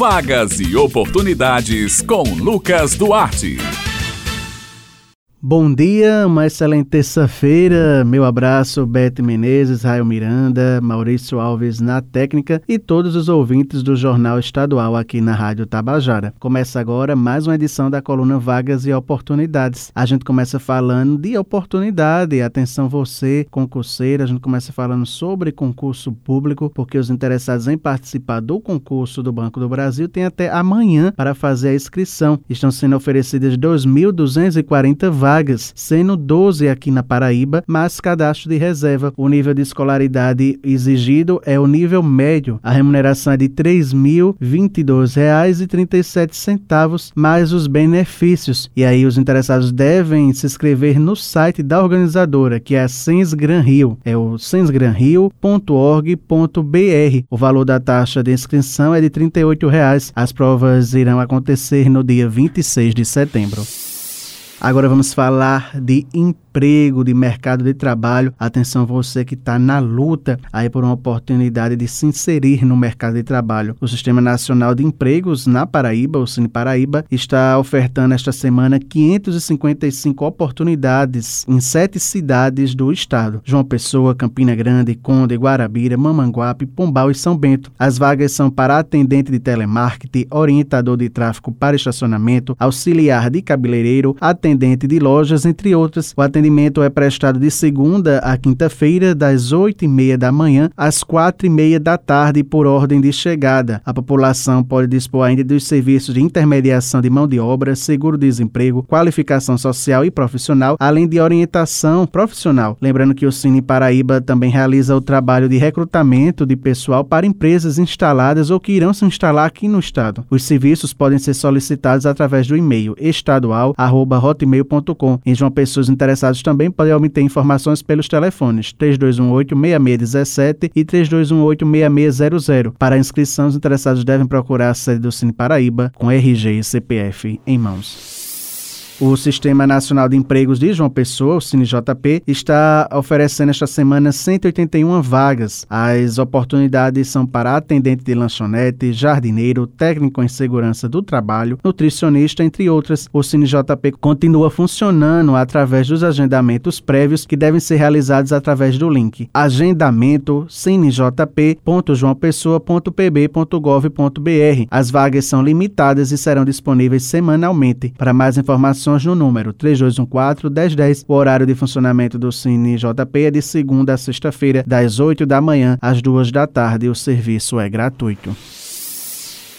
Vagas e oportunidades com Lucas Duarte. Bom dia, uma excelente terça-feira. Meu abraço, Bete Menezes, Raio Miranda, Maurício Alves na técnica e todos os ouvintes do Jornal Estadual aqui na Rádio Tabajara. Começa agora mais uma edição da coluna Vagas e Oportunidades. A gente começa falando de oportunidade. Atenção você, concurseiro, a gente começa falando sobre concurso público, porque os interessados em participar do concurso do Banco do Brasil têm até amanhã para fazer a inscrição. Estão sendo oferecidas 2.240 vagas vagas, sendo 12 aqui na Paraíba, mas cadastro de reserva. O nível de escolaridade exigido é o nível médio. A remuneração é de R$ 3.022,37, mais os benefícios. E aí os interessados devem se inscrever no site da organizadora, que é a Sens Gran Rio. É o sensgranrio.org.br. O valor da taxa de inscrição é de 38 reais. As provas irão acontecer no dia 26 de setembro. Agora vamos falar de emprego, de mercado de trabalho. Atenção você que está na luta aí por uma oportunidade de se inserir no mercado de trabalho. O Sistema Nacional de Empregos na Paraíba, o Cine Paraíba, está ofertando esta semana 555 oportunidades em sete cidades do estado: João Pessoa, Campina Grande, Conde, Guarabira, Mamanguape, Pombal e São Bento. As vagas são para atendente de telemarketing, orientador de tráfego para estacionamento, auxiliar de cabeleireiro, atendente de lojas, entre outras. O é prestado de segunda a quinta-feira, das 8 e meia da manhã às quatro e meia da tarde, por ordem de chegada. A população pode dispor ainda dos serviços de intermediação de mão de obra, seguro-desemprego, qualificação social e profissional, além de orientação profissional. Lembrando que o Cine Paraíba também realiza o trabalho de recrutamento de pessoal para empresas instaladas ou que irão se instalar aqui no estado. Os serviços podem ser solicitados através do e-mail estadual@hot hotmail.com. Em João Pessoas interessados também podem obter informações pelos telefones 3218-6617 e 3218-6600. Para inscrição, os interessados devem procurar a sede do Cine Paraíba com RG e CPF em mãos. O Sistema Nacional de Empregos de João Pessoa, o CineJP, está oferecendo esta semana 181 vagas. As oportunidades são para atendente de lanchonete, jardineiro, técnico em segurança do trabalho, nutricionista, entre outras. O CineJP continua funcionando através dos agendamentos prévios que devem ser realizados através do link agendamento cinejp.joaopessoa.pb.gov.br. As vagas são limitadas e serão disponíveis semanalmente. Para mais informações, informações no número 3214-1010. O horário de funcionamento do Cine JP é de segunda a sexta-feira, das 8 da manhã às 2 da tarde. O serviço é gratuito.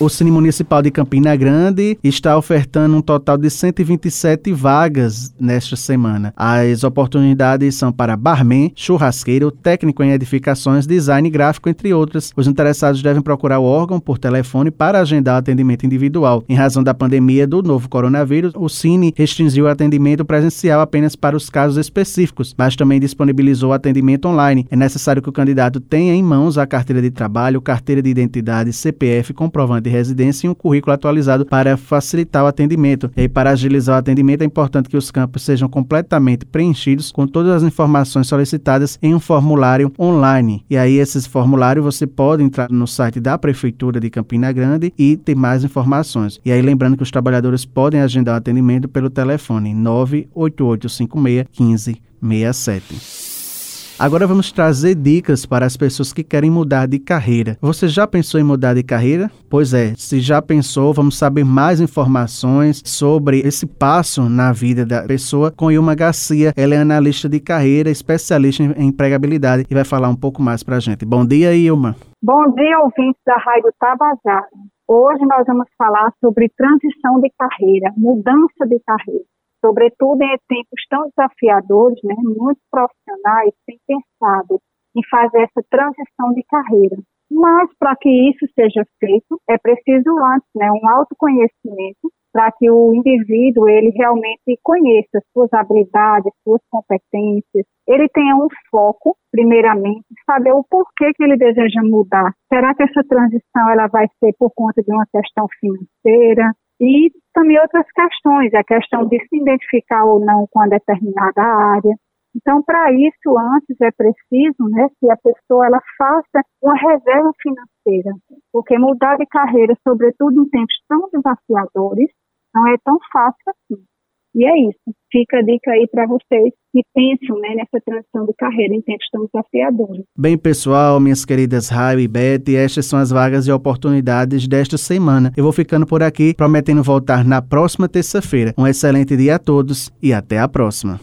O Cine Municipal de Campina Grande está ofertando um total de 127 vagas nesta semana. As oportunidades são para barman, churrasqueiro, técnico em edificações, design gráfico, entre outras. Os interessados devem procurar o órgão por telefone para agendar atendimento individual. Em razão da pandemia do novo coronavírus, o Cine restringiu o atendimento presencial apenas para os casos específicos, mas também disponibilizou atendimento online. É necessário que o candidato tenha em mãos a carteira de trabalho, carteira de identidade, CPF, comprovante residência e um currículo atualizado para facilitar o atendimento. E para agilizar o atendimento, é importante que os campos sejam completamente preenchidos com todas as informações solicitadas em um formulário online. E aí, esses formulários você pode entrar no site da Prefeitura de Campina Grande e ter mais informações. E aí, lembrando que os trabalhadores podem agendar o atendimento pelo telefone 98856 1567. Agora vamos trazer dicas para as pessoas que querem mudar de carreira. Você já pensou em mudar de carreira? Pois é, se já pensou, vamos saber mais informações sobre esse passo na vida da pessoa com Ilma Garcia. Ela é analista de carreira, especialista em empregabilidade e vai falar um pouco mais para a gente. Bom dia, Ilma. Bom dia, ouvintes da Rádio Tabajara. Hoje nós vamos falar sobre transição de carreira, mudança de carreira sobretudo em tempos tão desafiadores, né, muitos profissionais têm pensado em fazer essa transição de carreira. Mas para que isso seja feito, é preciso antes né, um autoconhecimento para que o indivíduo ele realmente conheça suas habilidades, suas competências, ele tenha um foco, primeiramente, saber o porquê que ele deseja mudar. Será que essa transição ela vai ser por conta de uma questão financeira? E também outras questões, a questão de se identificar ou não com a determinada área. Então, para isso, antes é preciso né, que a pessoa ela faça uma reserva financeira, porque mudar de carreira, sobretudo em tempos tão desafiadores, não é tão fácil assim. E é isso. Fica a dica aí para vocês que pensam né, nessa transição de carreira em tempos tão desafiadores. Bem, pessoal, minhas queridas Raio e Beth, estas são as vagas e oportunidades desta semana. Eu vou ficando por aqui, prometendo voltar na próxima terça-feira. Um excelente dia a todos e até a próxima.